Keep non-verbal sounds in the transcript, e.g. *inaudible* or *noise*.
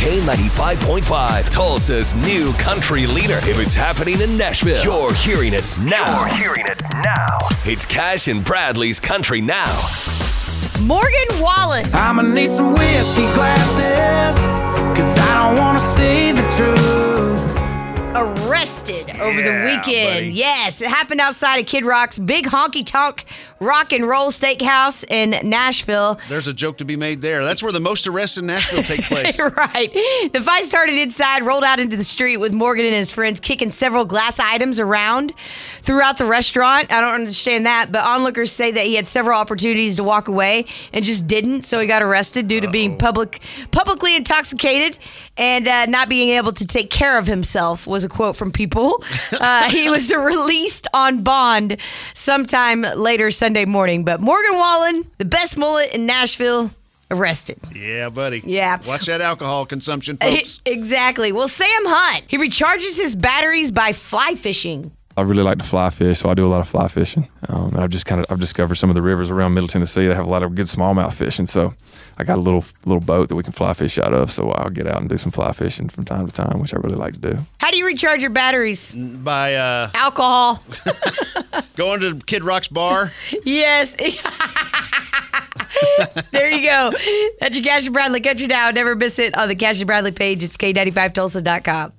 K95.5, Tulsa's new country leader. If it's happening in Nashville, you're hearing it now. You're hearing it now. It's Cash and Bradley's Country Now. Morgan Wallen. I'ma need some whiskey glasses, arrested over the weekend. buddy. Yes, it happened outside of Kid Rock's big honky tonk rock and roll steakhouse in Nashville. There's a joke to be made there. That's where the most arrests in Nashville take *laughs* place. right. The fight started inside, rolled out into the street with Morgan and his friends kicking several glass items around throughout the restaurant. I don't understand that, but onlookers say that he had several opportunities to walk away and just didn't, so he got arrested due to being public publicly intoxicated and uh, not being able to take care of himself was a quote from people. Uh, he was *laughs* released on bond sometime later Sunday morning, but Morgan Wallen, the best mullet in Nashville, arrested. Yeah, buddy. Yeah. Watch that alcohol consumption, *laughs* folks. Exactly. Well, Sam Hunt, he recharges his batteries by fly fishing. I really like to fly fish, so I do a lot of fly fishing. Um, and I've just kind of I've discovered some of the rivers around Middle Tennessee that have a lot of good smallmouth fishing. So I got a little little boat that we can fly fish out of. So I'll get out and do some fly fishing from time to time, which I really like to do. How do you recharge your batteries? By uh, Alcohol. *laughs* going to Kid Rock's bar. *laughs* yes. *laughs* there you go. That's your Cash and Bradley Country Now. Never miss it on the Cash and Bradley page. It's K95Tulsa.com.